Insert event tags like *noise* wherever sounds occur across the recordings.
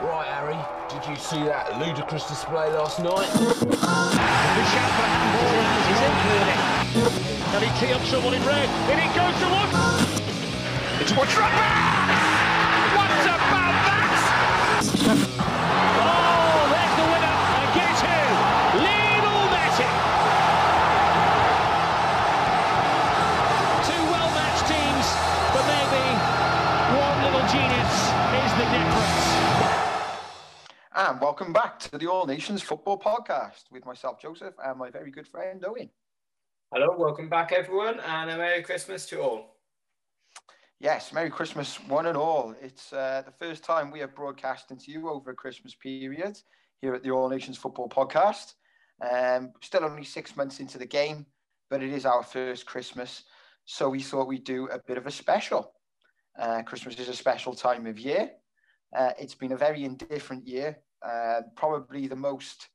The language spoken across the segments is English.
Right, Harry, did you see that ludicrous display last night? The shout for handball and he's in clearly. Can he tee up someone in red? In it goes to one. It's What about that? And welcome back to the All Nations Football Podcast with myself, Joseph, and my very good friend, Owain. Hello, welcome back, everyone, and a Merry Christmas to all. Yes, Merry Christmas, one and all. It's uh, the first time we are broadcasting to you over a Christmas period here at the All Nations Football Podcast. Um, still only six months into the game, but it is our first Christmas. So we thought we'd do a bit of a special. Uh, Christmas is a special time of year. Uh, it's been a very indifferent year, uh, probably the most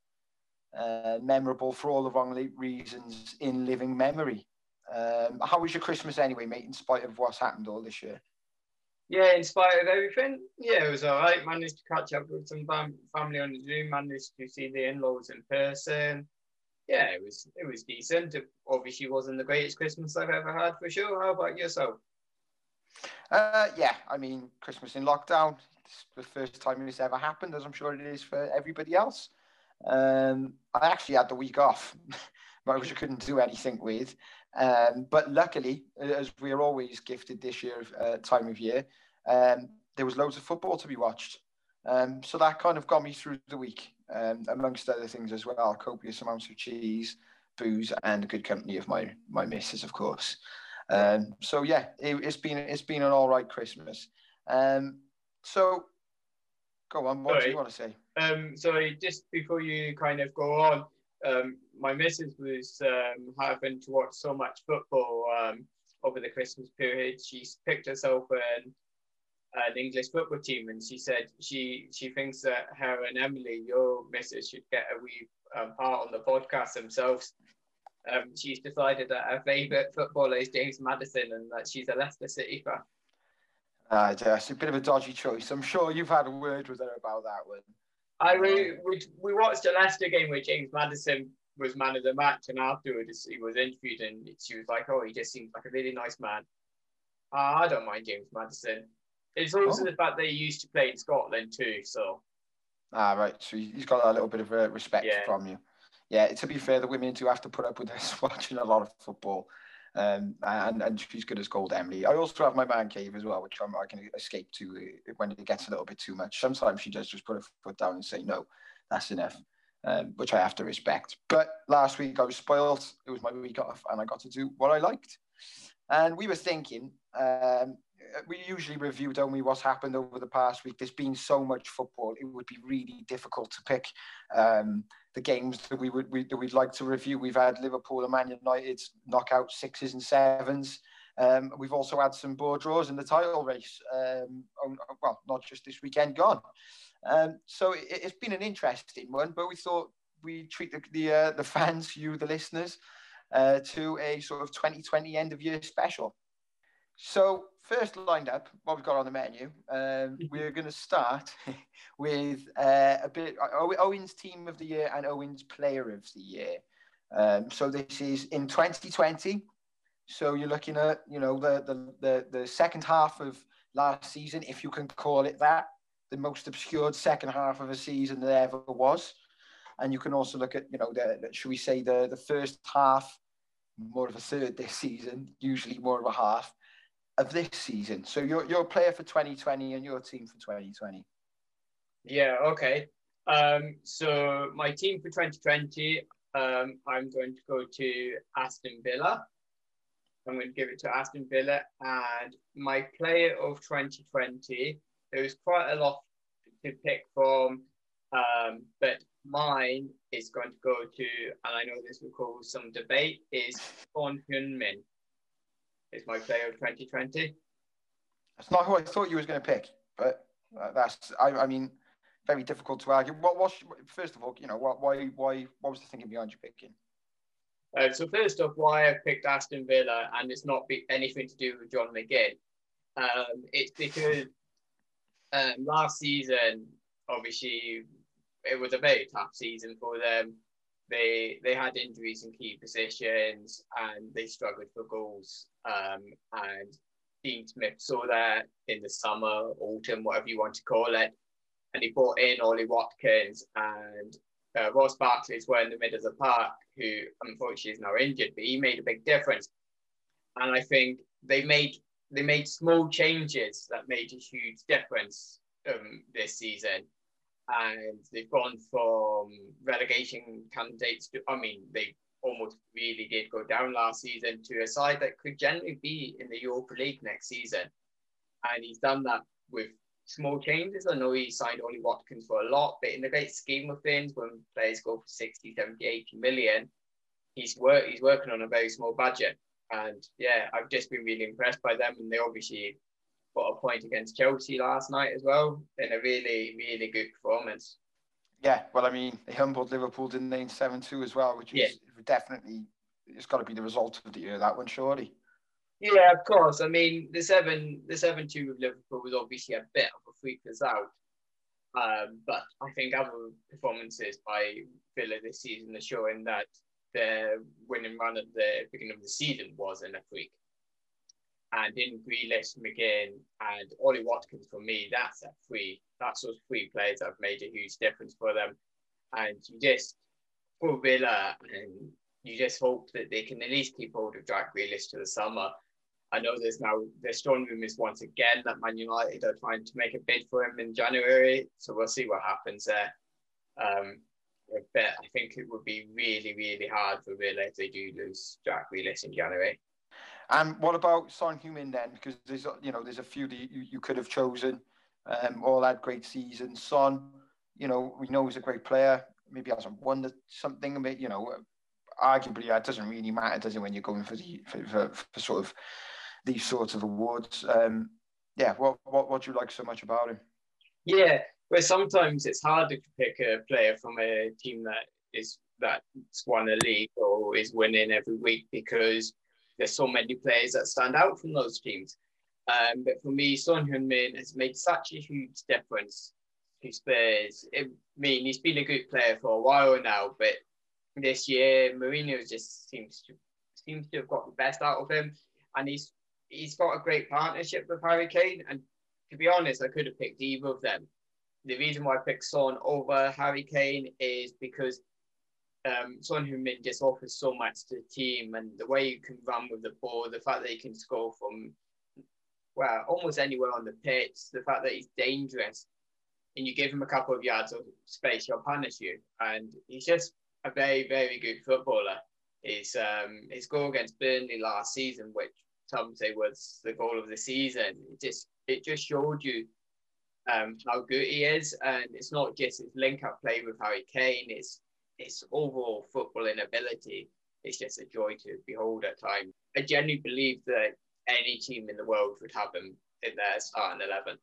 uh, memorable for all the wrong reasons in living memory. Um, how was your Christmas anyway, mate, in spite of what's happened all this year? Yeah, in spite of everything, yeah, it was all right. Managed to catch up with some family on Zoom, managed to see the in-laws in person. Yeah, it was it was decent. It obviously wasn't the greatest Christmas I've ever had for sure. How about yourself? Uh, yeah, I mean, Christmas in lockdown. It's the first time it's ever happened, as I'm sure it is for everybody else. Um, I actually had the week off, *laughs* which I couldn't do anything with. Um, but luckily, as we are always gifted this year, uh, time of year, um, there was loads of football to be watched. Um, so that kind of got me through the week, um, amongst other things as well. Copious amounts of cheese, booze, and good company of my my missus, of course. Um, so yeah, it, has been it's been an all right Christmas. Um, so go on, what sorry. do you want to say? Um, sorry, just before you kind of go on, um, my missus was um, having to watch so much football um, over the Christmas period. She's picked herself an, an English football team, and she said she she thinks that her and Emily, your missus, should get a wee um, part on the podcast themselves. Um, she's decided that her favourite footballer is James Maddison and that she's a Leicester City fan. Uh, it's a bit of a dodgy choice. I'm sure you've had a word with her about that one. I we, we, we watched a Leicester game where James Maddison was man of the match, and afterwards he was interviewed, and she was like, "Oh, he just seems like a really nice man." Uh, I don't mind James Maddison. It's also oh. the fact that he used to play in Scotland too, so. Ah, right. So he's got a little bit of uh, respect yeah. from you. Yeah. To be fair, the women do have to put up with us *laughs* watching a lot of football. Um, and, and she's good as gold, Emily. I also have my man cave as well, which I'm, I can escape to when it gets a little bit too much. Sometimes she does just put her foot down and say, no, that's enough, um, which I have to respect. But last week I was spoiled. It was my week off and I got to do what I liked. And we were thinking, um, we usually review, don't we, what's happened over the past week. There's been so much football, it would be really difficult to pick um, the games that we would we, that we'd like to review. We've had Liverpool and Man United knockout sixes and sevens. Um, we've also had some board draws in the title race. Um, well, not just this weekend gone. Um, so it, has been an interesting one, but we thought we treat the the, uh, the *laughs* fans, you, the listeners, uh, to a sort of 2020 end of year special. So first lined up, what we've got on the menu, um, *laughs* we're going to start *laughs* with uh, a bit Owain's team of the year and Owain's player of the year. Um, so this is in 2020. So you're looking at you know the, the the the second half of last season, if you can call it that, the most obscured second half of a season there ever was. And you can also look at you know the should we say the the first half, more of a third this season, usually more of a half of this season. So you're you're a player for 2020 and your team for 2020. Yeah. Okay. Um, so my team for 2020, um, I'm going to go to Aston Villa. I'm going to give it to Aston Villa. And my player of 2020, there was quite a lot to pick from, um, but mine is going to go to, and I know this will cause some debate, is Son Heung-min is my player of 2020. That's not who I thought you was going to pick, but uh, that's I, I, mean very difficult to argue. What was first of all, you know, what why why what was the thinking behind you picking? Uh, so first off, why I picked Aston Villa, and it's not be, anything to do with John McGinn. Um, it's because um, last season obviously it was a very tough season for them. They they had injuries in key positions and they struggled for goals. Um, and Dean Smith saw that in the summer, autumn, whatever you want to call it, and he brought in Ollie Watkins and uh, Ross Barkley's were in the middle of the park, who unfortunately is now injured, but he made a big difference. And I think they made they made small changes that made a huge difference um, this season. And they've gone from relegation candidates to, I mean, they almost really did go down last season to a side that could generally be in the Europa League next season. And he's done that with small changes. I know he signed Ollie Watkins for a lot, but in the great scheme of things, when players go for 60, 70, 80 million, he's work he's working on a very small budget. And yeah, I've just been really impressed by them. And they obviously got a point against Chelsea last night as well in a really, really good performance. Yeah, well, I mean, they humbled Liverpool, didn't they, in 7 2 as well, which is yeah. definitely, it's got to be the result of the year, that one, surely. Yeah, of course. I mean, the seven, the seven two with Liverpool was obviously a bit of a freak out, um, but I think other performances by Villa this season are showing that the winning run at the beginning of the season wasn't a freak. And in Grealish, McGinn, and Ollie Watkins for me, that's a free. That's those three players that have made a huge difference for them. And you just for Villa, and you just hope that they can at least keep hold of Jack Grealish to the summer. I know there's now the strong rumours once again that Man United are trying to make a bid for him in January, so we'll see what happens there. Um, but I think it would be really, really hard for Villa if they do lose Jack Grealish in January. And what about Son Heung-min then? Because there's you know there's a few that you, you could have chosen. Um, all had great seasons. Son, you know, we know he's a great player. Maybe hasn't won something. But you know, arguably that doesn't really matter, does it? When you're going for the for, for, for sort of these sorts of awards. Um, yeah, what what what do you like so much about him? Yeah, well, sometimes it's harder to pick a player from a team that is that's won a league or is winning every week because there's so many players that stand out from those teams. Um, but for me, Son Heung-min has made such a huge difference to Spurs. I mean, he's been a good player for a while now, but this year Mourinho just seems to seems to have got the best out of him, and he's he's got a great partnership with Harry Kane. And to be honest, I could have picked either of them. The reason why I picked Son over Harry Kane is because um, Son Heung-min just offers so much to the team, and the way you can run with the ball, the fact that he can score from well almost anywhere on the pitch, the fact that he's dangerous, and you give him a couple of yards of space, he'll punish you, and he's just a very very good footballer. His um, his goal against Burnley last season, which some say was the goal of the season, it just it just showed you um, how good he is, and it's not just his link-up play with Harry Kane; it's his overall footballing ability. It's just a joy to behold at times. I genuinely believe that any team in the world would have him in their starting eleven.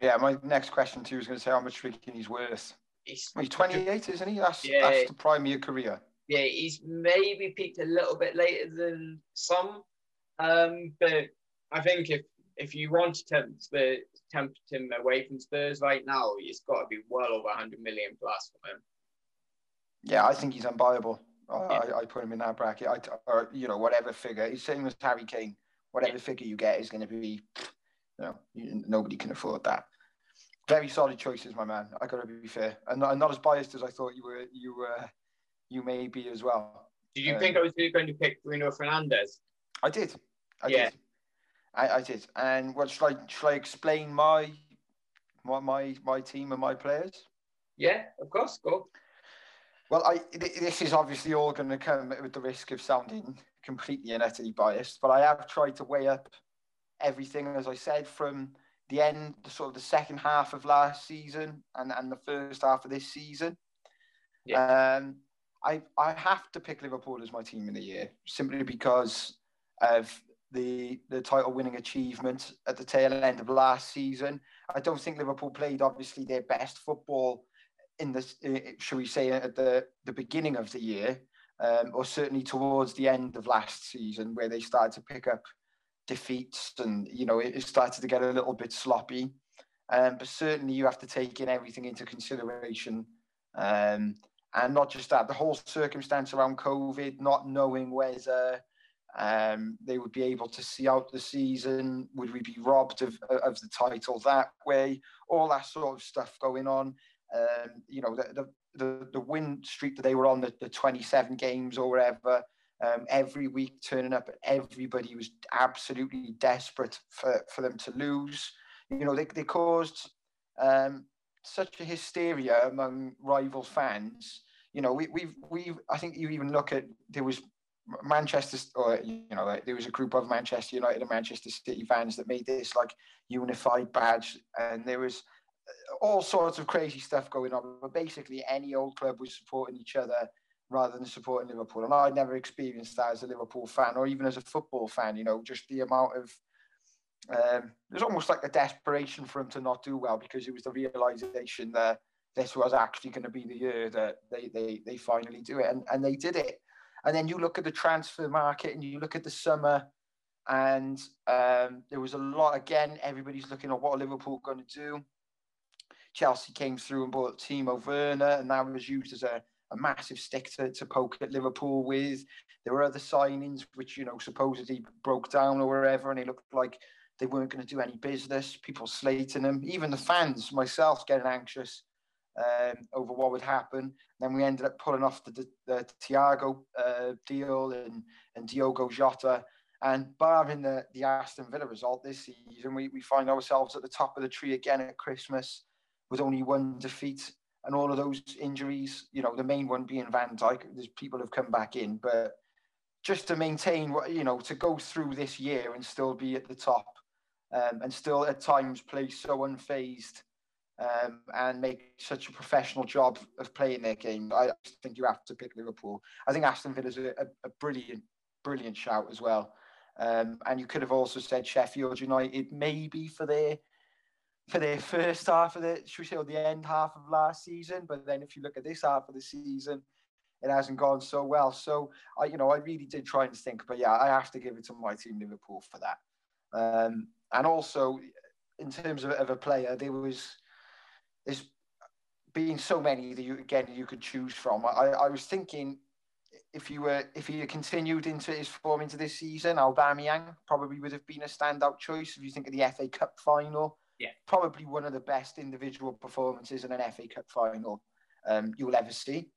Yeah, my next question to you was going to say how much freaking he's worth. He's, he's 28, isn't he? That's, yeah, that's the prime of your career. Yeah, he's maybe peaked a little bit later than some, um, but I think if if you want to tempt Spurs, tempt him away from Spurs right now, it's got to be well over 100 million plus for him. Yeah, I think he's unbuyable. Yeah. I, I, put him in that bracket. I, or you know, whatever figure. He's same as Harry Kane. Whatever yeah. figure you get is going to be, you know, you, nobody can afford that. Very solid choices, my man. I got to be fair, and not, not, as biased as I thought you were. You were, you may be as well. Did you um, think I was going to pick Bruno Fernandes? I did. I yeah. did. I, I did. And what should I should I explain my my my, my team and my players? Yeah, of course. Go. Well, I this is obviously all going to come with the risk of sounding completely and utterly biased, but I have tried to weigh up everything, as I said, from the end, the sort of the second half of last season and, and the first half of this season. Yeah. Um, I I have to pick Liverpool as my team in the year simply because of the the title winning achievement at the tail end of last season. I don't think Liverpool played obviously their best football in the shall we say at the the beginning of the year, um, or certainly towards the end of last season, where they started to pick up defeats and you know it started to get a little bit sloppy. Um, but certainly you have to take in everything into consideration. Um, and not just that, the whole circumstance around COVID, not knowing whether um, they would be able to see out the season, would we be robbed of, of the title that way, all that sort of stuff going on. Um, you know, the, the, the win streak that they were on, the, the 27 games or whatever, um, every week turning up, everybody was absolutely desperate for, for them to lose. You know, they, they caused um, such a hysteria among rival fans. You know, we, we've, we've, I think you even look at, there was Manchester, or, you know, there was a group of Manchester United and Manchester City fans that made this like unified badge. And there was all sorts of crazy stuff going on. But basically, any old club was supporting each other rather than supporting Liverpool. And I'd never experienced that as a Liverpool fan or even as a football fan, you know, just the amount of um, it was almost like a desperation for him to not do well because it was the realization that this was actually going to be the year that they, they, they finally do it. And, and they did it. And then you look at the transfer market and you look at the summer and um, there was a lot, again, everybody's looking at what Liverpool going to do. Chelsea came through and bought Timo Werner and that was used as a, a massive stick to, to poke at Liverpool with. There were other signings which, you know, supposedly broke down or wherever and it looked like they weren't going to do any business. People slating them, even the fans, myself, getting anxious um, over what would happen. Then we ended up pulling off the, the, the Thiago uh, deal and, and Diogo Jota. And barring the, the Aston Villa result this season, we, we find ourselves at the top of the tree again at Christmas with only one defeat and all of those injuries. You know, the main one being Van Dijk. There's people have come back in, but just to maintain what you know, to go through this year and still be at the top um, and still at times play so unfazed um, and make such a professional job of playing their game. I think you have to pick Liverpool. I think Aston Villa is a, a, brilliant, brilliant shout as well. Um, and you could have also said Sheffield United maybe for their for their first half of the should we say or the end half of last season. But then if you look at this half of the season, it hasn't gone so well. So I, you know, I really did try and think, but yeah, I have to give it to my team Liverpool for that. Um, and also in terms of, of a player, there was there's been so many that you again you could choose from. I, I was thinking if you were if he had continued into his form into this season, Aubameyang probably would have been a standout choice. If you think of the FA Cup final, yeah, probably one of the best individual performances in an FA Cup final um, you'll ever see.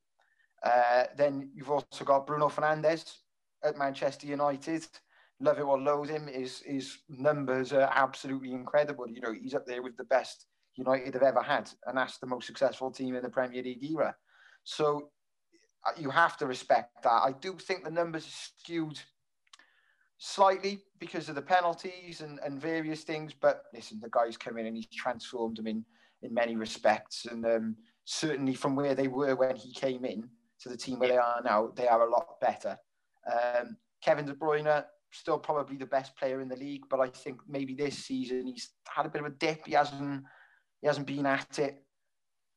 Uh, then you've also got Bruno Fernandes at Manchester United love it or loathe him, his his numbers are absolutely incredible. You know, he's up there with the best United have ever had, and that's the most successful team in the Premier League era. So uh, you have to respect that. I do think the numbers are skewed slightly because of the penalties and, and various things, but listen, the guy's come in and he's transformed them in in many respects, and um, certainly from where they were when he came in to the team where they are now, they are a lot better. Um, Kevin De Bruyne, still probably the best player in the league, but I think maybe this season he's had a bit of a dip. He hasn't he hasn't been at it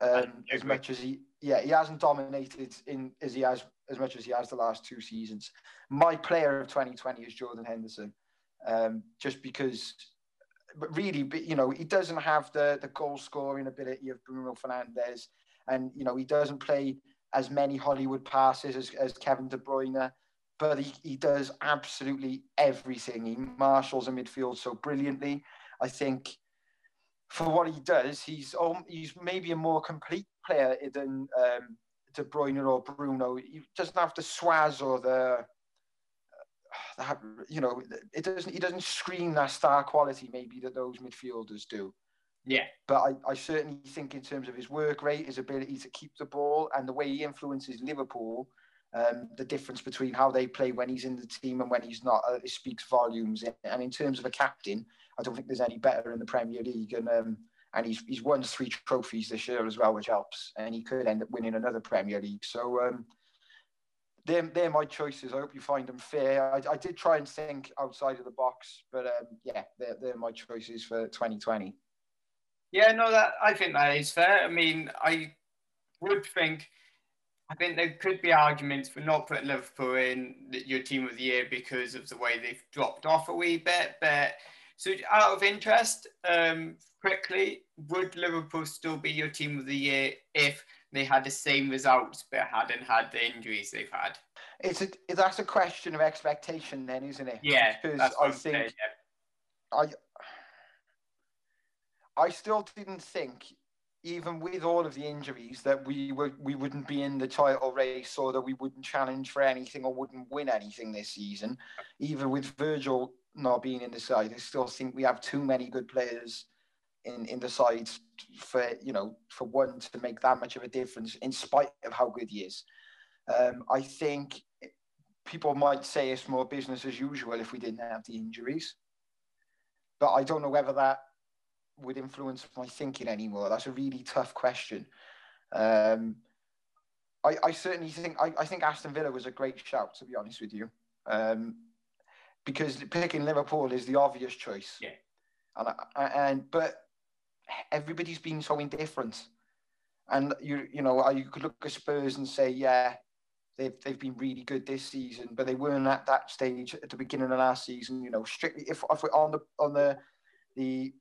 um, as much as he yeah he hasn't dominated in as he has as much as he has the last two seasons. My player of 2020 is Jordan Henderson, um, just because. But really, you know, he doesn't have the the goal scoring ability of Bruno Fernandes, and you know he doesn't play as many Hollywood passes as, as Kevin De Bruyne but he, he does absolutely everything. He marshals a midfield so brilliantly. I think for what he does, he's um, he's maybe a more complete player than um, De Bruyne or Bruno. He doesn't have the swaz or the that you know it doesn't he doesn't scream that star quality maybe that those midfielders do. Yeah. But I, I certainly think in terms of his work rate, his ability to keep the ball and the way he influences Liverpool, um, the difference between how they play when he's in the team and when he's not uh, it speaks volumes. And in terms of a captain, I don't think there's any better in the Premier League. And um, and he's he's won three trophies this year as well, which helps. And he could end up winning another Premier League. So um, they're, they're my choices. I hope you find them fair. I, I did try and think outside of the box, but um, yeah, they're, they're my choices for 2020. Yeah, no, that I think that is fair. I mean, I would think I think there could be arguments for not putting Liverpool in your team of the year because of the way they've dropped off a wee bit. But So, out of interest, um, quickly, would Liverpool still be your team of the year if they had the same results but hadn't had the injuries they've had? It's a that's a question of expectation, then, isn't it? Yeah, because I think saying, yeah. I I still didn't think, even with all of the injuries, that we would we wouldn't be in the title race or that we wouldn't challenge for anything or wouldn't win anything this season. Even with Virgil not being in the side. I still think we have too many good players in, in the side for you know for one to make that much of a difference, in spite of how good he is. Um, I think people might say it's more business as usual if we didn't have the injuries, but I don't know whether that would influence my thinking anymore. That's a really tough question. Um, I, I, certainly think I, I, think Aston Villa was a great shout, to be honest with you. Um, because picking Liverpool is the obvious choice. Yeah. And and but everybody's been so indifferent, and you you know you could look at Spurs and say yeah. They've, they've been really good this season, but they weren't at that stage at the beginning of last season. You know, strictly if, if we're on the on the the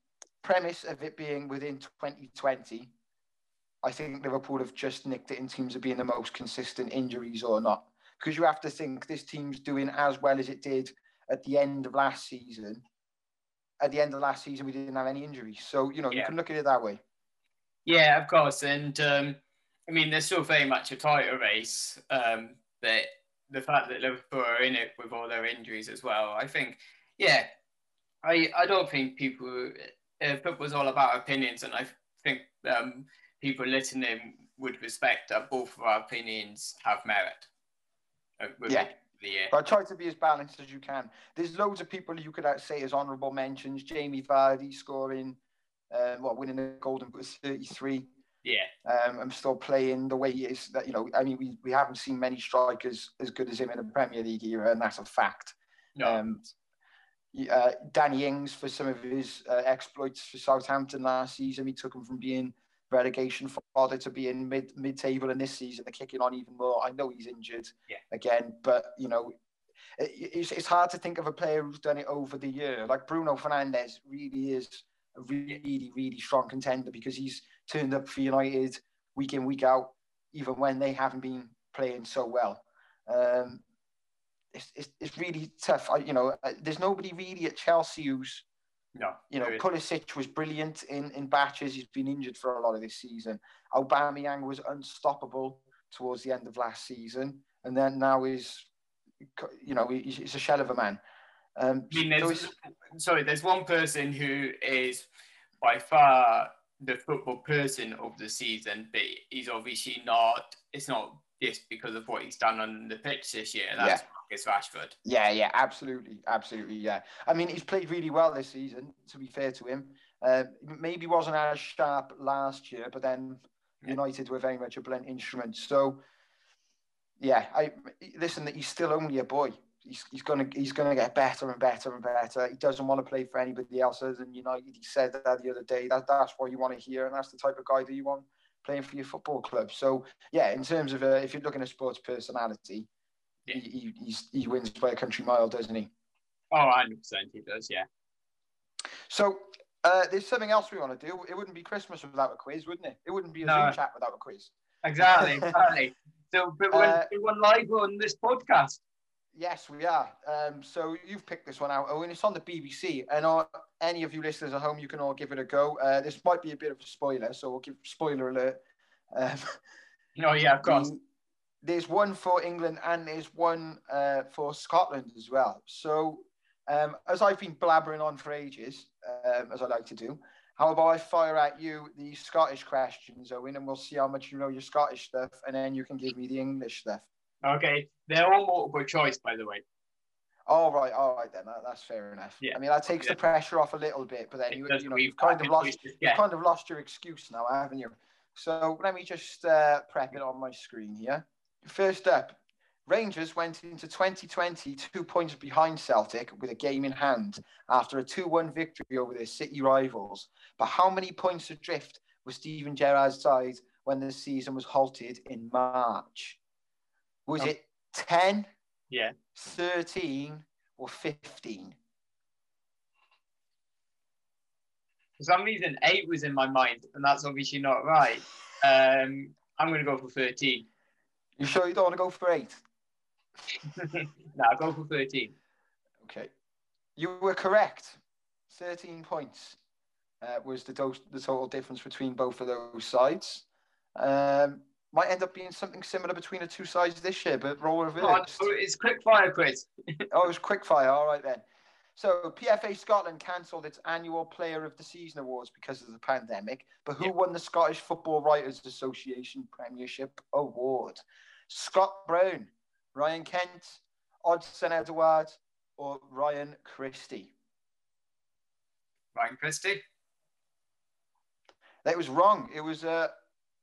premise of it being within 2020, I think Liverpool have just nicked it in terms of being the most consistent injuries or not. Because you have to think this team's doing as well as it did at the end of last season, at the end of last season, we didn't have any injuries. So, you know, yeah. you can look at it that way. Yeah, of course. And um, I mean, there's still very much a title race. Um, but the fact that Liverpool are in it with all their injuries as well, I think, yeah, I, I don't think people, uh, football's all about opinions. And I think um, people listening would respect that both of our opinions have merit. Uh, yeah year. But try to be as balanced as you can. There's loads of people you could say as honourable mentions. Jamie Vardy scoring, um, what winning the Golden Boot 33. Yeah. Um, I'm still playing the way he is. That you know, I mean, we, we haven't seen many strikers as good as him in the Premier League era, and that's a fact. No. Um, uh, Danny Ings for some of his uh, exploits for Southampton last season. He took him from being relegation fodder to be in mid mid table in this season. They're kicking on even more. I know he's injured yeah. again, but you know, it, it's, it's hard to think of a player who's done it over the year. Like Bruno Fernandes really is a really really strong contender because he's turned up for United week in week out, even when they haven't been playing so well. Um, it's, it's, it's really tough. I, you know, uh, there's nobody really at Chelsea who's no. You know, Pulisic was brilliant in, in batches. He's been injured for a lot of this season. Aubameyang was unstoppable towards the end of last season. And then now he's, you know, he's, he's a shell of a man. Um, I mean, there's, so sorry, there's one person who is by far the football person of the season, but he's obviously not, it's not just because of what he's done on the pitch this year. That's Marcus Rashford. Yeah, yeah, absolutely, absolutely, yeah. I mean, he's played really well this season. To be fair to him, uh, maybe wasn't as sharp last year, but then yeah. United were very much a blunt instrument. So, yeah, I listen. That he's still only a boy. He's, he's gonna he's gonna get better and better and better. He doesn't want to play for anybody else other than United. He said that the other day. That that's what you want to hear, and that's the type of guy that you want playing for your football club. So yeah, in terms of uh, if you're looking at sports personality, yeah. he, he, he wins by a country mile, doesn't he? Oh, 100% he does, yeah. So uh, there's something else we want to do. It wouldn't be Christmas without a quiz, wouldn't it? It wouldn't be a no. Zoom chat without a quiz. Exactly, *laughs* exactly. so but we're, uh, we're live on this podcast. Yes, we are. Um, so you've picked this one out, Owain. It's on the BBC, and uh, any of you listeners at home, you can all give it a go. Uh, this might be a bit of a spoiler, so we'll give spoiler alert. Um, oh yeah, of *laughs* course. There's one for England and there's one uh, for Scotland as well. So um, as I've been blabbering on for ages, um, as I like to do, how about I fire at you the Scottish questions, Owain, and we'll see how much you know your Scottish stuff, and then you can give me the English stuff. Okay, they're all multiple choice, by the way. All right, all right then. That, that's fair enough. Yeah. I mean, that takes yeah. the pressure off a little bit, but then you, you know, you've kind of lost, you've kind of lost your excuse now, haven't you? So let me just uh, prep it on my screen here. First up, Rangers went into 2020 two points behind Celtic with a game in hand after a 2-1 victory over their city rivals. But how many points adrift was Steven Gerrard's side when the season was halted in March? Was oh. it 10? Yeah. 13 or 15? For some reason, eight was in my mind, and that's obviously not right. Um, I'm going to go for 13. You sure you don't want to go for eight? *laughs* no, I'll go for 13. Okay. You were correct. 13 points uh, was the, do- the total difference between both of those sides. Um, might end up being something similar between the two sides this year, but roll reversed. Oh, it's quick fire quiz. *laughs* oh, it was quick fire. All right then. So PFA Scotland cancelled its annual Player of the Season awards because of the pandemic. But who won the Scottish Football Writers Association Premiership Award? Scott Brown, Ryan Kent, Odsonne Edouard, or Ryan Christie? Ryan Christie. That was wrong. It was uh,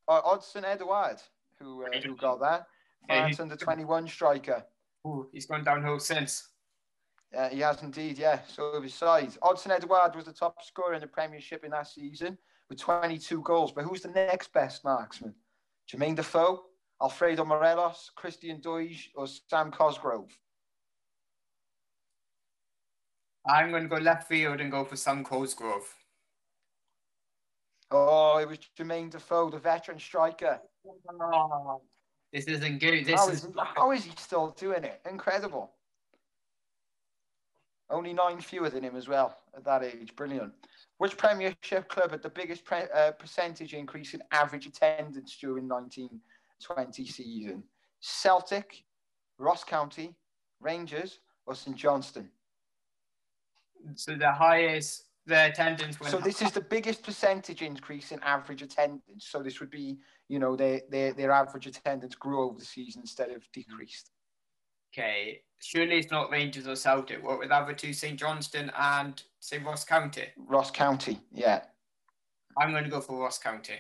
Odsonne Edouard who uh, who got that. France yeah, under 21 striker. Ooh, he's gone downhill since. Uh, he has indeed, yeah. So besides, Odsonne Edouard was the top scorer in the Premiership in that season with 22 goals. But who's the next best marksman? Jermaine Defoe, Alfredo Morelos, Christian Doidge, or Sam Cosgrove? I'm going to go left field and go for Sam Cosgrove. Oh, it was Jermaine Defoe, the veteran striker. Oh, this isn't good. This how is, is, how is he still doing it? Incredible. Only nine fewer than him as well at that age. Brilliant. Which Premiership club had the biggest pre- uh, percentage increase in average attendance during 1920 season? Celtic, Ross County, Rangers, or St Johnstone? So the highest the attendance went So this is the biggest percentage increase in average attendance. So this would be, you know, their their, their average attendance grew over the season instead of decreased. Okay, surely it's not Rangers or Celtic. What with other two, St Johnstone and St Ross County? Ross County, yeah. I'm going to go for Ross County.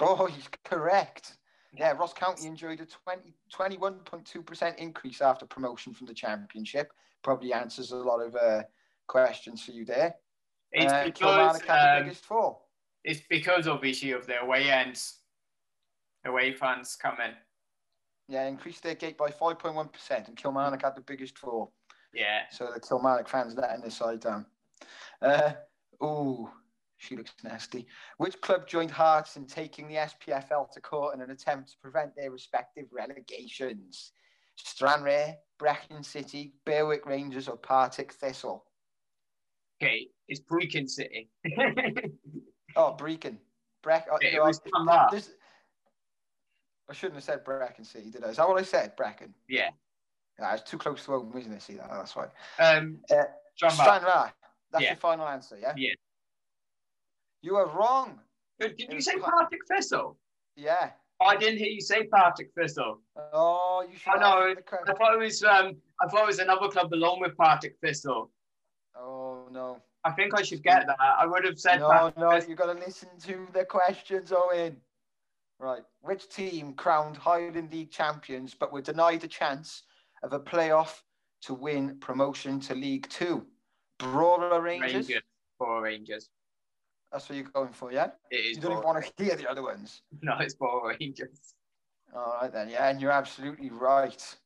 Oh, he's correct. Yeah, Ross County enjoyed a 20, 21.2% increase after promotion from the championship. Probably answers a lot of uh, questions for you there. It's uh, because, um, the biggest four. It's because obviously of the away ends, away fans coming. Yeah, increased their gate by 5.1%, and Kilmarnock had the biggest four. Yeah. So the Kilmarnock fans letting their side down. Uh, oh, she looks nasty. Which club joined Hearts in taking the SPFL to court in an attempt to prevent their respective relegations? Stranraer, Brecon City, Berwick Rangers, or Partick Thistle? Okay, it's Brecon City. *laughs* oh, Brecon. Breck. It, was this, I shouldn't have said Brecon City, did I? Is that what I said? Brecon. Yeah. Yeah, it's too close to home, isn't it? See that? That's why. Um, uh, Stranraer. That's yeah. your final answer, yeah? Yeah. You are wrong. Did, did you say Partick Thistle? Yeah. I didn't hear you say Partick Thistle. Oh, you should. I know. I thought it was. Um, I thought it was another club along with Partick Thistle. Oh no. I think I should get that. I would have said. No, Partick no. Thistle. You got to listen to the questions, Owain. Right. Which team crowned Highland League champions but were denied a chance of a playoff to win promotion to League Two? Brora Rangers. Rangers. Brora Rangers. That's what you're going for, yeah? It is. You don't even want to hear the other ones. *laughs* No, it's Brora Rangers. All right then, yeah, and you're absolutely right.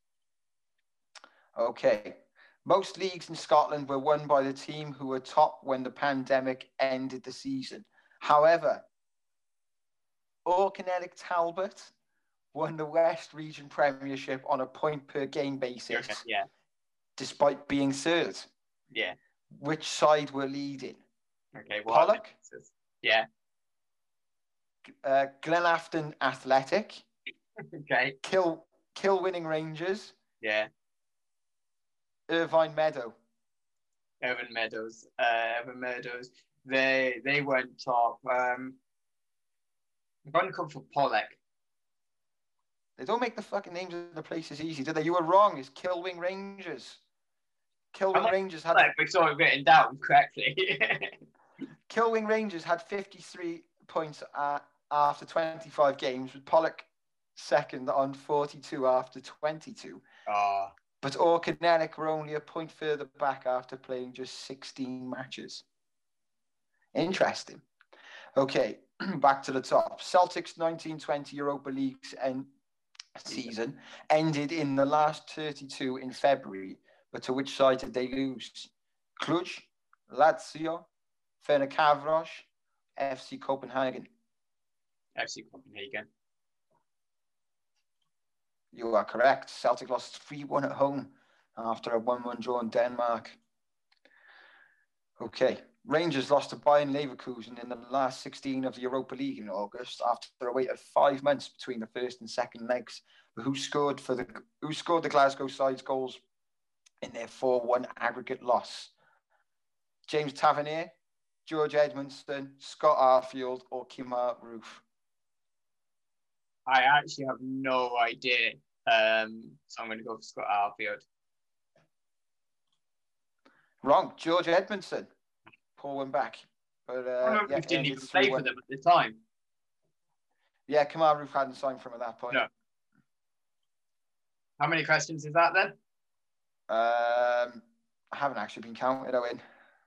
Okay. Most leagues in Scotland were won by the team who were top when the pandemic ended the season. However, Auchinleck Talbot won the West Region Premiership on a point per game basis. Yeah. Despite being third. Yeah. Which side were leading? Okay. Pollok. Yeah. Uh, Glenafton Athletic. *laughs* okay. Kill Kill winning Rangers. Yeah. Irvine Meadow. Irvine Meadows. Uh, Irvine Meadows. They they went top. Um, I'm going to come for Pollok. They don't make the fucking names of the places easy, do they? You were wrong. It's Kilwing Rangers. Kilwing like Rangers had. We saw it written down *laughs* correctly. *laughs* Kilwing Rangers had 53 points at, after 25 games, with Pollok second on 42 after 22. Oh. But Auchinleck were only a point further back after playing just 16 matches. Interesting. Okay, *clears throat* back to the top. Celtic's 1920 Europa League en- season ended in the last 32 in February, but to which side did they lose? Cluj, Lazio, Fenerbahce, FC Copenhagen. FC Copenhagen. You are correct. Celtic lost 3 1 at home after a 1 1 draw in Denmark. Okay. Rangers lost to Bayern Leverkusen in the last 16 of the Europa League in August after a wait of five months between the first and second legs. But who scored for the who scored the Glasgow side's goals in their 4-1 aggregate loss? James Tavernier, George Edmundson, Scott Arfield, or Kemar Roofe? I actually have no idea. Um, so I'm going to go for Scott Arfield. Wrong. George Edmondson. Paul went back. But uh, yeah, didn't even play for them at the time. Yeah, Kemar Roofe hadn't signed for him at that point. No. How many questions is that then? Um, I haven't actually been counted, Owain.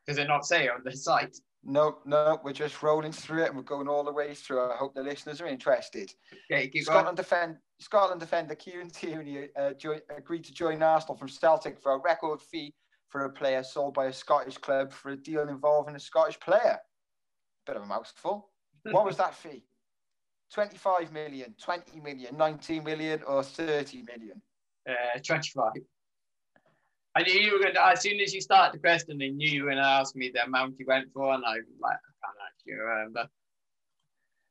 Does it not say on the *laughs* site? No, no, we're just rolling through it and we're going all the way through. I hope the listeners are interested. Okay, Scotland defend Scotland defender Kieran Tierney uh, agreed to join Arsenal from Celtic for a record fee for a player sold by a Scottish club for a deal involving a Scottish player. Bit of a mouthful. what was that fee? *laughs* 25 million, 20 million, 19 million, or 30 million? Uh, 25. I knew you were going to, as soon as you started the question, I knew you were going to ask me the amount you went for, and I like, I can't actually remember.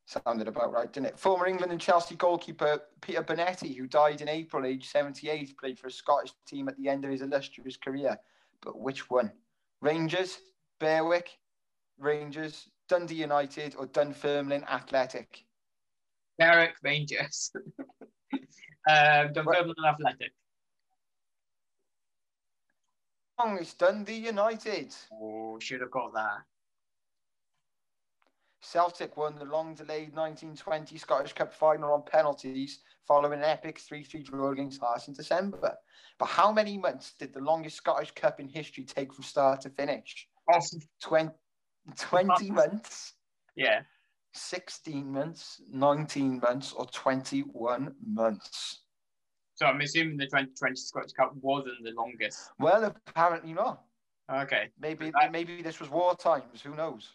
Sounded about right, didn't it? Former England and Chelsea goalkeeper Peter Bonetti, who died in April, age 78, played for a Scottish team at the end of his illustrious career. But which one? Rangers, Berwick, Rangers, Dundee United, or Dunfermline Athletic? Berwick Rangers. *laughs* um, Dunfermline Athletic. It's Dundee United. Oh, should have got that. Celtic won the long delayed 1920 Scottish Cup final on penalties following an epic 3 3 draw against Hearts in December. But how many months did the longest Scottish Cup in history take from start to finish? Awesome. 20, 20 *laughs* months? Yeah. 16 months, 19 months, or 21 months? So I'm assuming the 2020 Scottish Cup wasn't the longest. Well, apparently not. Okay. Maybe maybe this was war times. Who knows?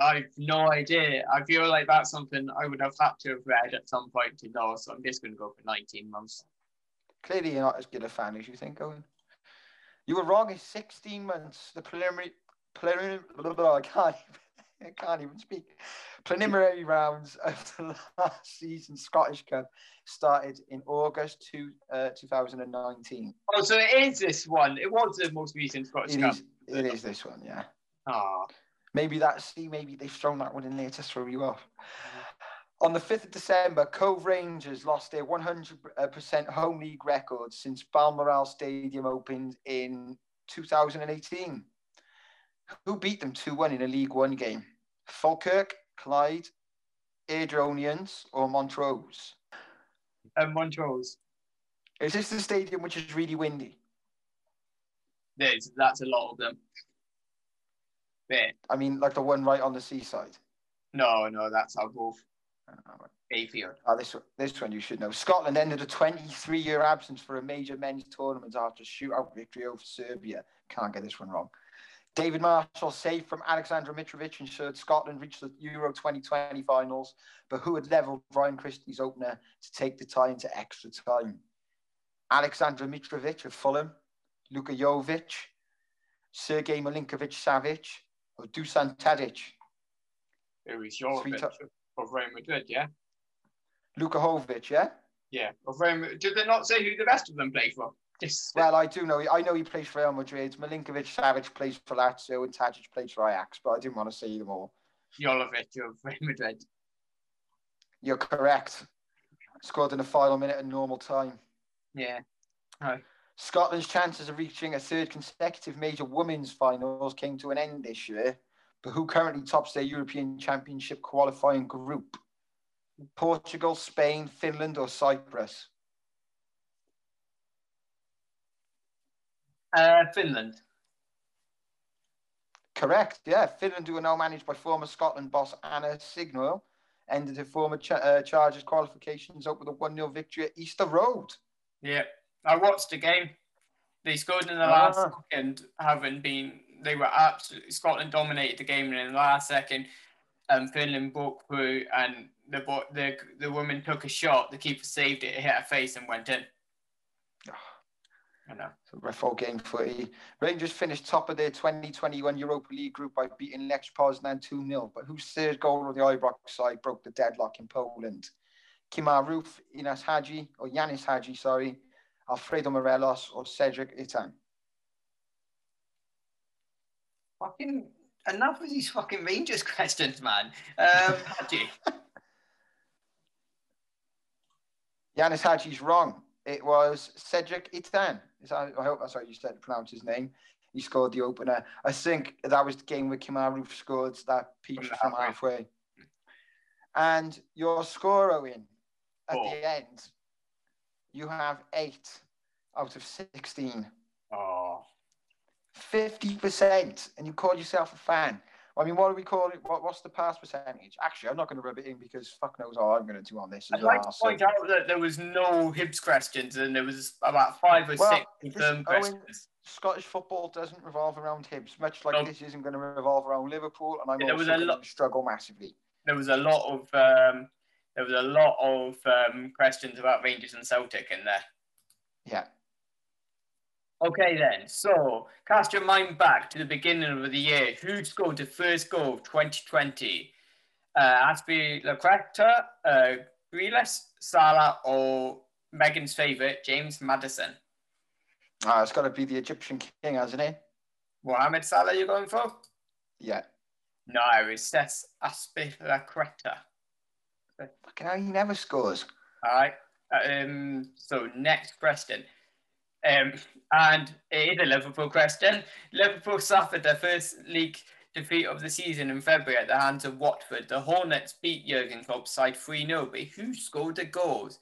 I've no idea. I feel like that's something I would have had to have read at some point to know. So I'm just going to go for 19 months. Clearly, you're not as good a fan as you think, Owain. You were wrong. It's 16 months. The preliminary, preliminary. Blah, *laughs* blah, blah, I can't. I can't even speak. Preliminary rounds of *laughs* the last season Scottish Cup started in August to, uh, 2019. Oh, so it is this one. It was the most recent Scottish it Cup. Is, it is this one, yeah. Oh. Maybe that's see, maybe they've thrown that one in there to throw you off. On the 5th of December, Cove Rangers lost their 100% home league record since Balmoral Stadium opened in 2018. Who beat them 2 1 in a League One game? Falkirk, Clyde, Airdrieonians, or Montrose? Uh, Montrose. Is this the stadium which is really windy? There's, that's a lot of them. There. I mean, like the one right on the seaside. No, no, that's Arbroath. Oh, Bayfield. Oh, this this one you should know. Scotland ended a 23-year absence for a major men's tournament after a shootout victory over Serbia. Can't get this one wrong. David Marshall saved from Alexandra Mitrovic ensured Scotland reached the Euro 2020 finals, but who had levelled Ryan Christie's opener to take the tie into extra time? Alexandra Mitrovic of Fulham, Luka Jovic, Sergei Milinkovic-Savic, or Dusan Tadic? It was Jovic t- of Real Madrid, yeah? Luka Jovic, yeah? Yeah, of Real Did they not say who the rest of them play for? Well, I do know. I know he plays for Real Madrid. Milinkovic Savic plays for Lazio, and Tadic plays for Ajax. But I didn't want to say them all. Jolovic of Real Madrid. You're correct. Scored in the final minute at normal time. Yeah. Right. Scotland's chances of reaching a third consecutive major women's finals came to an end this year. But who currently tops their European Championship qualifying group? Portugal, Spain, Finland, or Cyprus? Uh, Finland. Correct. Yeah, Finland, who are now managed by former Scotland boss Anna Signeul, ended her former ch- uh, Chargers qualifications up with a 1 0 victory at Easter Road. Yeah, I watched the game. They scored in the last ah. second, having been they were absolutely Scotland dominated the game, and in the last second, um, Finland broke through, and the the the woman took a shot. The keeper saved it, it hit her face, and went in. I know. So Reffo game footy. Rangers finished top of their 2021 Europa League group by beating Lech Poznan 2 0. But whose third goal on the Ibrox side broke the deadlock in Poland? Kemar Roofe, Inas Hagi, or Ianis Hagi, sorry, Alfredo Morelos, or Cedric Itten? Fucking enough of these fucking Rangers *laughs* questions, man. Um, *laughs* Hagi. Ianis Hagi's wrong. It was Cedric Itten. I hope that's how you said to pronounce his name. He scored the opener. I think that was the game where Roofe scored that peach from, from halfway. And your score, Owain, at oh. the end, you have eight out of 16. Oh. 50%, and you call yourself a fan. I mean, what do we call it? What, what's the pass percentage? Actually, I'm not going to rub it in because fuck knows how I'm going to do on this. I'd like to point so. out that there was no Hibs questions and there was about five or well, six confirmed questions. Scottish football doesn't revolve around Hibs, much like this isn't going to revolve around Liverpool, and I'm there also going to struggle massively. There was a lot of um, there was a lot of um, questions about Rangers and Celtic in there. Yeah. Okay then, so cast your mind back to the beginning of the year. Who scored the first goal of 2020? Uh, Azpi Lacreta, uh, Grealish, Salah, or Megan's favourite, James Maddison? Ah, it's got to be the Egyptian king, hasn't it? Mohamed Salah, you're going for? Yeah. No, it's Cesc Azpilicueta. Fucking hell, he never scores. All right. Um, so next question. Um, and it is a Liverpool question. Liverpool suffered their first league defeat of the season in February at the hands of Watford. The Hornets beat Jurgen Klopp's side 3 0, but who scored the goals?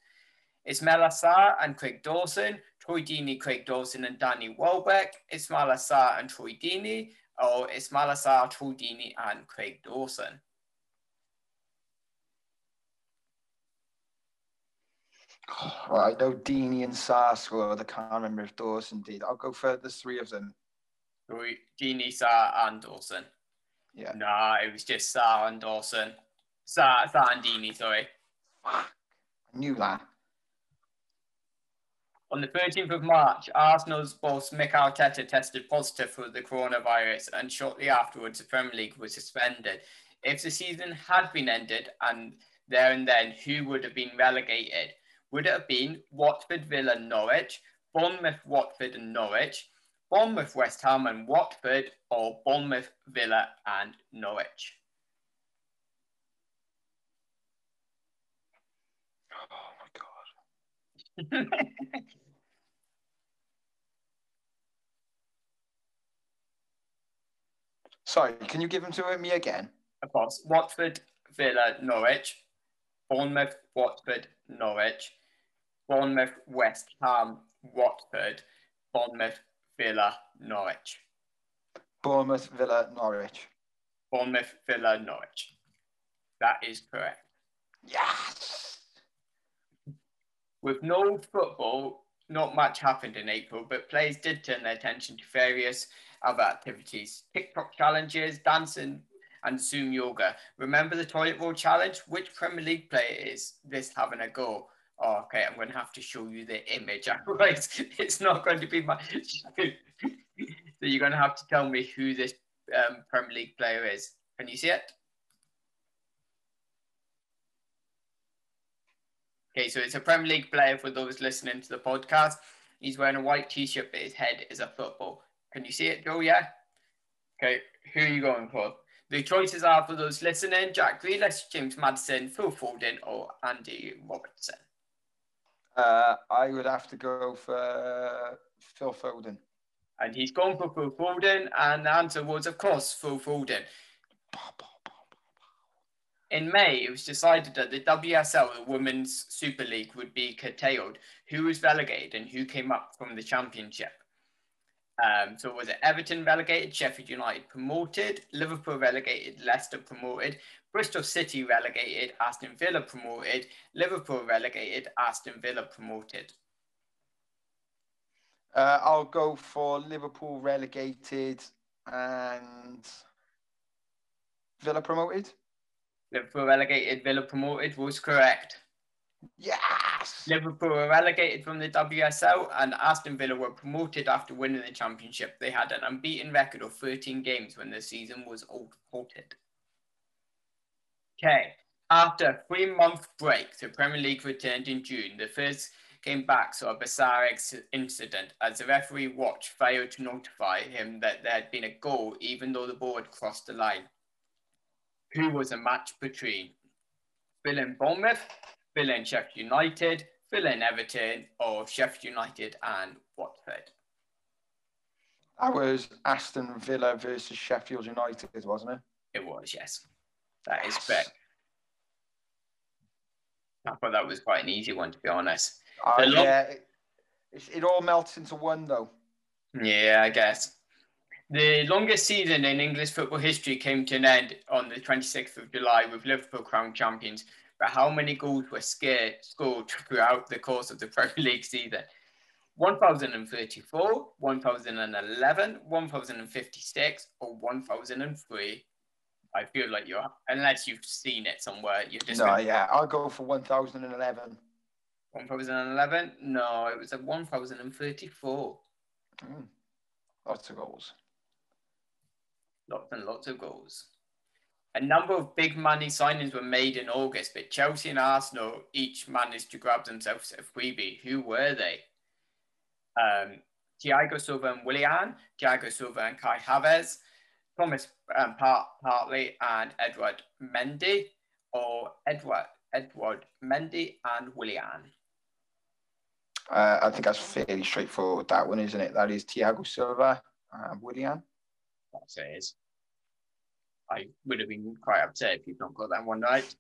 Ismaila Sarr and Craig Dawson, Troy Deeney, Craig Dawson, and Danny Welbeck, Ismaila Sarr and Troy Deeney, or Ismaila Sarr, Troy Deeney, and Craig Dawson? I know Deeney and Sarr scored. I can't remember if Dawson did. I'll go for the three of them. Deeney, Sarr, and Dawson. Yeah. Nah, it was just Sarr and Dawson. Sarr, Sarr and Deeney, sorry. I knew that. On the 13th of March, Arsenal's boss Mikel Arteta tested positive for the coronavirus, and shortly afterwards, the Premier League was suspended. If the season had been ended and there and then, who would have been relegated? Would it have been Watford, Villa, Norwich, Bournemouth, Watford, and Norwich, Bournemouth, West Ham, and Watford, or Bournemouth, Villa, and Norwich? Oh my god. *laughs* Sorry, can you give them to me again? Of course. Watford, Villa, Norwich, Bournemouth, Watford, Norwich, Bournemouth, West Ham, Watford, Bournemouth, Villa, Norwich. Bournemouth, Villa, Norwich. Bournemouth, Villa, Norwich. That is correct. Yes! With no football, not much happened in April, but players did turn their attention to various other activities TikTok challenges, dancing, and Zoom yoga. Remember the toilet roll challenge? Which Premier League player is this having a go? Oh, okay, I'm going to have to show you the image. *laughs* Otherwise, it's not going to be my. *laughs* so you're going to have to tell me who this um, Premier League player is. Can you see it? Okay, so it's a Premier League player for those listening to the podcast. He's wearing a white t-shirt, but his head is a football. Can you see it, Joe? Yeah. Okay, who are you going for? The choices are for those listening: Jack Grealish, James Maddison, Phil Foden, or Andy Robertson. Uh, I would have to go for Phil Foden. And he's gone for Phil Foden, and the answer was, of course, Phil Foden. In May, it was decided that the WSL, the Women's Super League, would be curtailed. Who was relegated and who came up from the championship? Um, so was it Everton relegated, Sheffield United promoted, Liverpool relegated, Leicester promoted, Bristol City relegated, Aston Villa promoted, Liverpool relegated, Aston Villa promoted. Uh, I'll go for Liverpool relegated and Villa promoted. Liverpool relegated, Villa promoted was correct. Yes! Liverpool were relegated from the WSL and Aston Villa were promoted after winning the championship. They had an unbeaten record of 13 games when the season was halted. Okay, after a three-month break, the Premier League returned in June. The first came back saw a bizarre incident as the referee watch failed to notify him that there had been a goal even though the ball had crossed the line. Who was a match between? Villa and Bournemouth, Villa and Sheffield United, Villa and Everton, or Sheffield United and Watford? That was Aston Villa versus Sheffield United, wasn't it? It was, yes. That is correct. I thought that was quite an easy one, to be honest. Uh, long... Yeah, it, it all melts into one, though. Yeah, I guess. The longest season in English football history came to an end on the 26th of July with Liverpool crowned champions. But how many goals were scared, scored throughout the course of the *laughs* Premier League season? 1034, 1011, 1056, or 1003? I feel like you're, unless you've seen it somewhere, you're just. No, gonna... yeah, I'll go for 1011. 1011? No, it was at 1034. Mm. Lots of goals. Lots and lots of goals. A number of big money signings were made in August, but Chelsea and Arsenal each managed to grab themselves a freebie. Who were they? Um, Thiago Silva and Willian, Thiago Silva and Kai Havertz, Thomas um, Part- Partey and Edward Mendy, or Edward Edward Mendy and Willian. Uh, I think that's fairly straightforward. That one, isn't it? That is Thiago Silva and Willian. That's it is. I would have been quite upset if you'd not got that one right.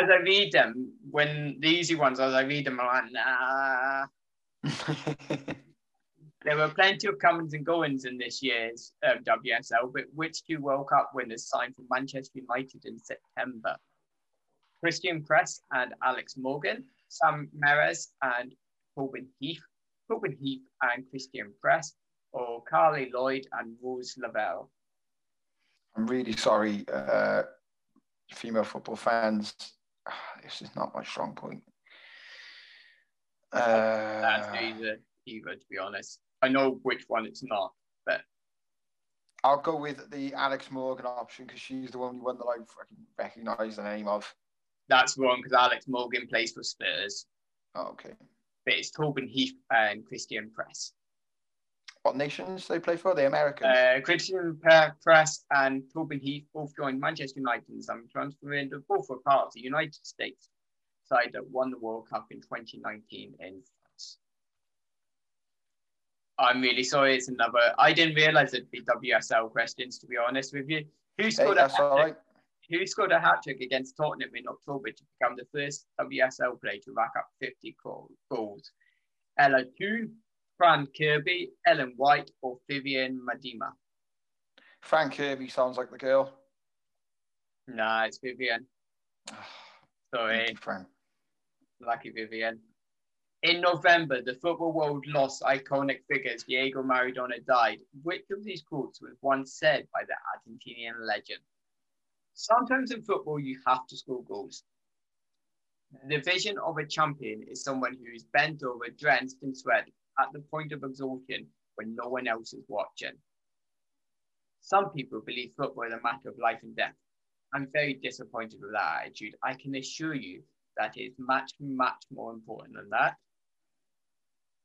As I read them, when the easy ones, as I read them, I'm like, nah. *laughs* there were plenty of comings and goings in this year's um, WSL, but which two World Cup winners signed for Manchester United in September? Christen Press and Alex Morgan, Sam Merres and Tobin Heath, Tobin Heath and Christen Press, or Carli Lloyd and Rose Lavelle? I'm really sorry, uh, female football fans. *sighs* This is not my strong point. Uh, That's either, either, to be honest. I know which one it's not, but I'll go with the Alex Morgan option because she's the only one that I recognise the name of. That's wrong because Alex Morgan plays for Spurs. Oh, okay. But it's Tobin Heath and Christen Press. What nations do they play for? The Americans. Uh, Christen Press and Tobin Heath both joined Manchester United in summer transfer window. Both were part of the United States side that won the World Cup in 2019 in. I'm really sorry. It's another. I didn't realize it'd be WSL questions. To be honest with you, who scored hey, a hat trick? Who scored a hat trick against Tottenham in October to become the first WSL player to rack up 50 goals? Ella Toone, Fran Kirby, Ellen White, or Vivianne Miedema? Fran Kirby sounds like the girl. Nah, it's Vivianne. *sighs* Sorry. Fran. Lucky Vivianne. In November, the football world lost iconic figures. Diego Maradona died. Which of these quotes was once said by the Argentinian legend? Sometimes in football, you have to score goals. The vision of a champion is someone who is bent over, drenched in sweat, at the point of exhaustion when no one else is watching. Some people believe football is a matter of life and death. I'm very disappointed with that attitude. I can assure you that is much, much more important than that.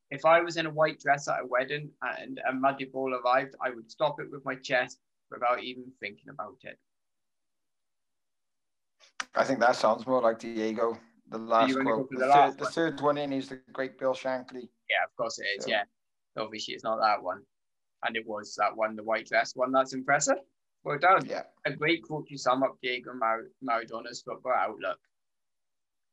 If I was in a white dress at a wedding and a muddy ball arrived, I would stop it with my chest without even thinking about it. I think that sounds more like Diego. The last quote. The, the, last third, the, third, one in is the great Bill Shankly. Yeah, of course it is. So. Yeah, obviously it's not that one, and it was that one, the white dress one. That's impressive. Well done. Yeah. A great quote to sum up Diego Mar- Maradona's football outlook.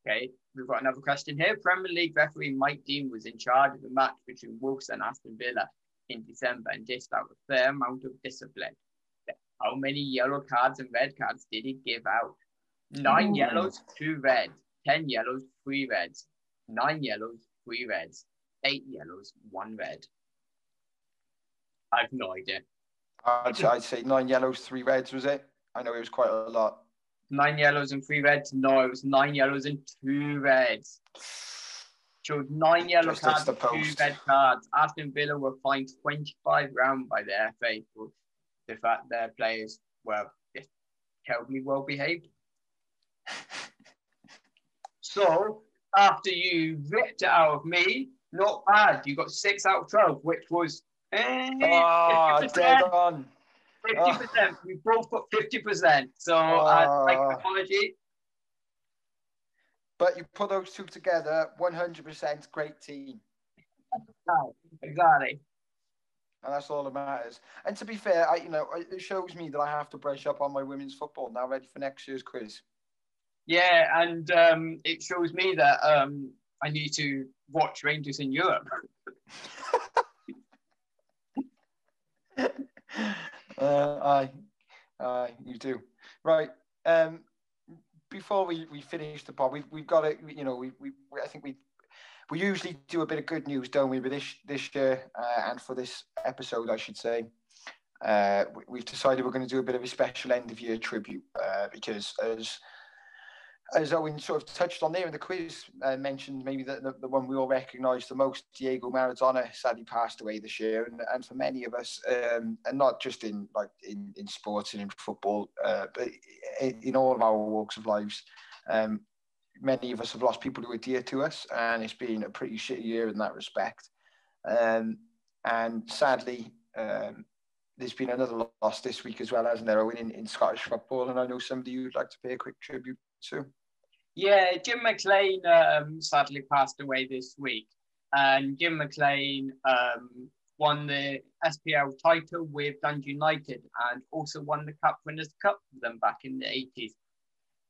Okay, we've got another question here. Premier League referee Mike Dean was in charge of the match between Wolves and Aston Villa in December and dished out a fair amount of discipline. How many yellow cards and red cards did he give out? Nine Ooh. yellows, two reds. Ten yellows, three reds. Nine yellows, three reds eight yellows, one red. I have no idea. I'd, I'd say nine yellows, three reds, was it? I know it was quite a lot. Nine yellows and three reds. No, it was nine yellows and two reds. Showed nine yellow Just cards, two red cards. Aston Villa were fined 25 round by the FA for the fact their players were just terribly well behaved. *laughs* so after you ripped it out of me, not bad. You got six out of 12, which was eh, Oh, dead on. Fifty percent. We both fifty percent. So uh, like Oh. apology. But you put those two together, 100% great team. Exactly. And that's all that matters. And to be fair, I, you know, it shows me that I have to brush up on my women's football now, ready for next year's quiz. Yeah, and um, it shows me that um, I need to watch Rangers in Europe. *laughs* *laughs* uh, aye, aye, you do. Right. Um, before we, we finish the pod, we've, we've got to, you know, we, we, I think we we usually do a bit of good news, don't we? But this this year uh, and for this episode, I should say, uh, we, we've decided we're going to do a bit of a special end of year tribute uh, because as as Owain sort of touched on there in the quiz, uh, mentioned maybe the, the, the one we all recognise the most, Diego Maradona, sadly passed away this year, and, and for many of us, um, and not just in like in, in sports and in football, uh, but in, in all of our walks of lives, um, many of us have lost people who are dear to us, and it's been a pretty shitty year in that respect. Um, and sadly, um, there's been another loss this week as well, hasn't there, Owain, in, in Scottish football? And I know somebody you'd like to pay a quick tribute to. Yeah, Jim McLean um, sadly passed away this week, and Jim McLean um, won the SPL title with Dundee United, and also won the Cup Winners' Cup for them back in the 80s.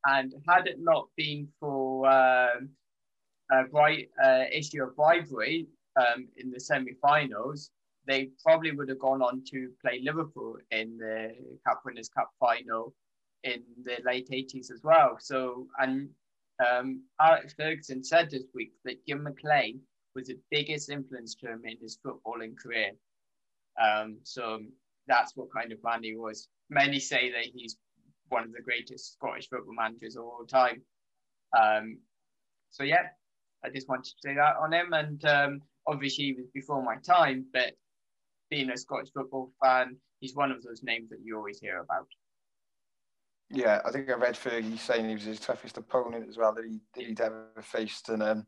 And had it not been for um, a bright uh, issue of bribery um, in the semi-finals, they probably would have gone on to play Liverpool in the Cup Winners' Cup final in the late 80s as well. So, and um, Alex Ferguson said this week that Jim McLean was the biggest influence to him in his footballing career. Um, so that's what kind of man he was. Many say that he's one of the greatest Scottish football managers of all time. Um, so yeah, I just wanted to say that on him. And um, obviously he was before my time, but being a Scottish football fan, he's one of those names that you always hear about. Yeah, I think I read Fergie saying he was his toughest opponent as well that he that he'd ever faced. And um,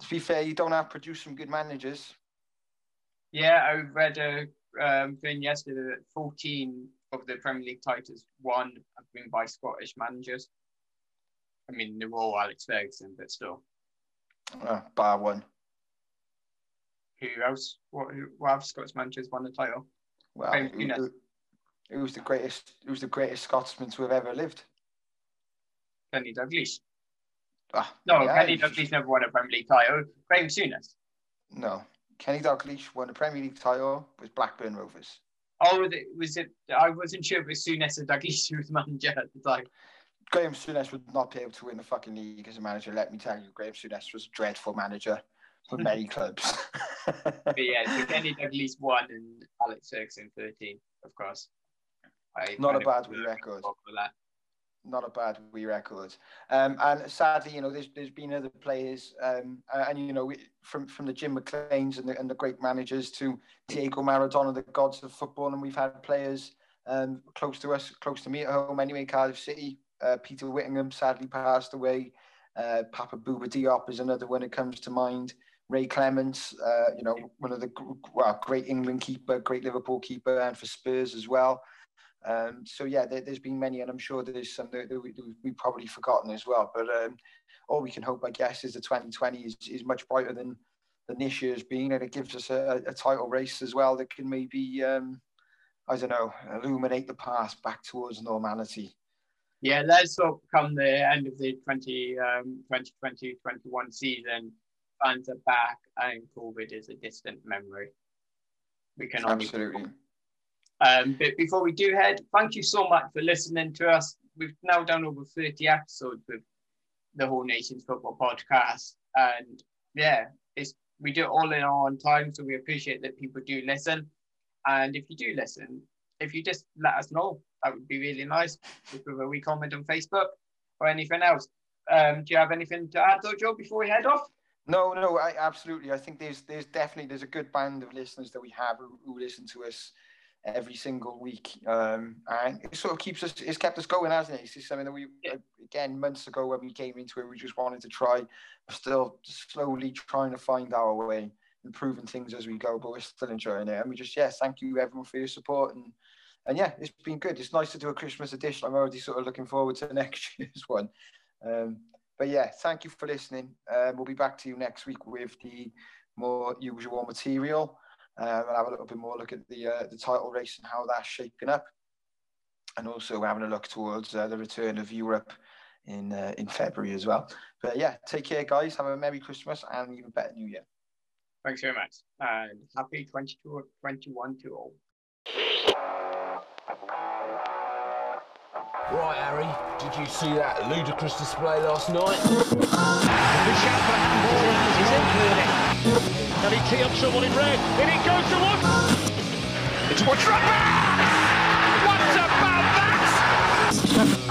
to be fair, you don't have to produce some good managers. Yeah, I read a um, thing yesterday that 14 of the Premier League titles won have been by Scottish managers. I mean, they were all Alex Ferguson, but still. Uh, bar one. Who else? What, who, what have Scottish managers won the title? Well, Graham who, Souness. who, who's the greatest? Who's the greatest Scotsman to have ever lived? Kenny Dalglish. Ah, No, yeah, Kenny Dalglish never won a Premier League title. Graham Souness. No, Kenny Dalglish won a Premier League title with Blackburn Rovers. Oh, was it. I wasn't sure if it was Souness or Dalglish who was manager at the time. Graham Souness would not be able to win the fucking league as a manager. Let me tell you, Graham Souness was a dreadful manager for *laughs* many clubs. But yeah, so Kenny Dalglish won and Alex Ferguson 13, of course. I Not a bad wee record. not a bad wee record. Um, and sadly, you know, there's there's been other players, um, and you know, we, from from the Jim McLeans and the, and the great managers to Diego Maradona, the gods of football, and we've had players um, close to us, close to me at home anyway. Cardiff City, uh, Peter Whittingham sadly passed away. Uh, Papa Bouba Diop is another one that comes to mind. Ray Clemence, uh, you know, one of the well, great England keeper, great Liverpool keeper, and for Spurs as well. Um, so yeah, there, there's been many, and I'm sure there's some that, we, that we've probably forgotten as well. But um, all we can hope, I guess, is the 2020 is, is much brighter than than this year's been, and it gives us a, a title race as well that can maybe, um, I don't know, illuminate the path back towards normality. Yeah, let's hope come the end of the 20, um, 2020-21 season, fans are back and COVID is a distant memory. We can only Absolutely. Um, but before we do head, thank you so much for listening to us. We've now done over 30 episodes with the Home Nations Football Podcast. And yeah, it's we do it all in our own time, so we appreciate that people do listen. And if you do listen, if you just let us know, that would be really nice. Just with a wee comment on Facebook or anything else. Um, do you have anything to add though, Joe, before we head off? No, no, I, absolutely. I think there's there's definitely there's a good band of listeners that we have who, who listen to us every single week, um, and it sort of keeps us. It's kept us going, hasn't it? It's something that we again months ago when we came into it, we just wanted to try. We're still slowly trying to find our way, improving things as we go, but we're still enjoying it. And we just yes, thank you everyone for your support and. And yeah, it's been good. It's nice to do a Christmas edition. I'm already sort of looking forward to *laughs* next year's one. Um, but yeah, thank you for listening. Um, we'll be back to you next week with the more usual material. Um, and have a little bit more look at the uh, the title race and how that's shaping up, and also having a look towards uh, the return of Europe in uh, in February as well. But yeah, take care, guys. Have a merry Christmas and even better New Year. Thanks very much, and happy 2021 to all. Right, Harry, did you see that ludicrous display last night? The shout for handball is in can he tee up someone in red? And he goes to one. It's what What's about that?